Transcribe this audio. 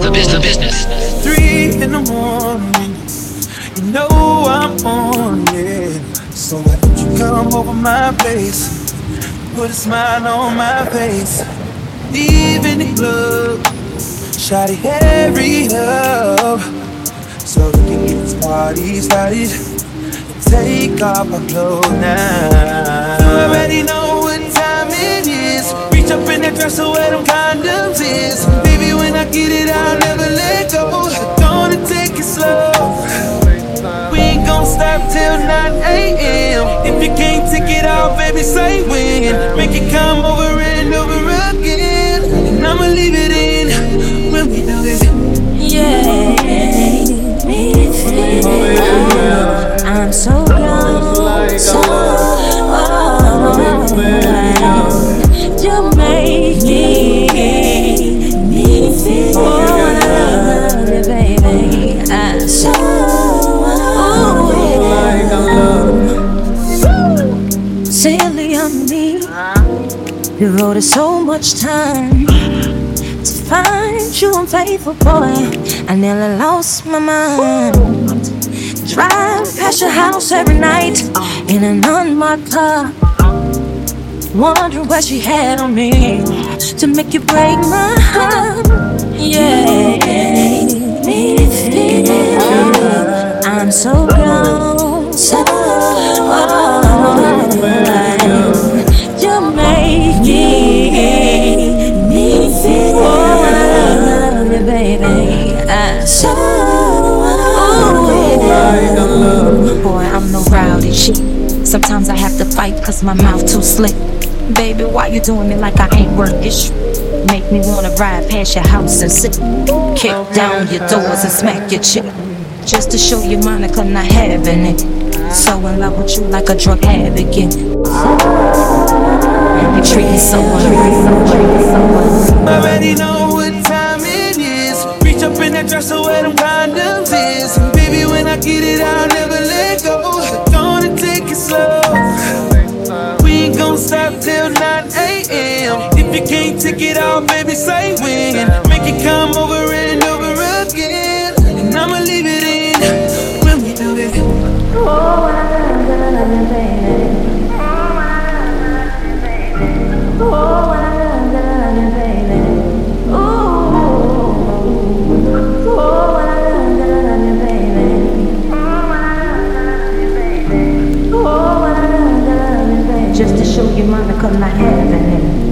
The business, business. Three in the morning, you know I'm on it. So why don't you come over my place? Put a smile on my face. Even the club, shawty hurry up, so we can get this party started. Take off my clothes now. Already know what time it is. Reach up in that dresser where them condoms is. Baby, when I get it, I'll never let go. Gonna take it slow. We ain't gon' stop till 9 a.m. If you can't take it off, baby, say when. Make it come over and over again. And I'ma leave it silly on me. Devoted so much time to find you unfaithful boy. I nearly lost my mind. Drive past your house every night in an unmarked car. Wondering what she had on me to make you break my heart. Yeah, I'm boy, I'm no rowdy shit. Sometimes I have to fight cause my mouth too slick. Baby, why you doing me like I ain't worth it? Make me wanna ride past your house and sit. Kick down your doors and smack your chick. Just to show you Monica not having it. So in love with you like a drug addict. You treat me so well. Get it, I'll never let go. Gonna take it slow. We ain't gon' stop till 9 a.m. If you can't take it off, baby, say when. Make it come over show you Monica having it.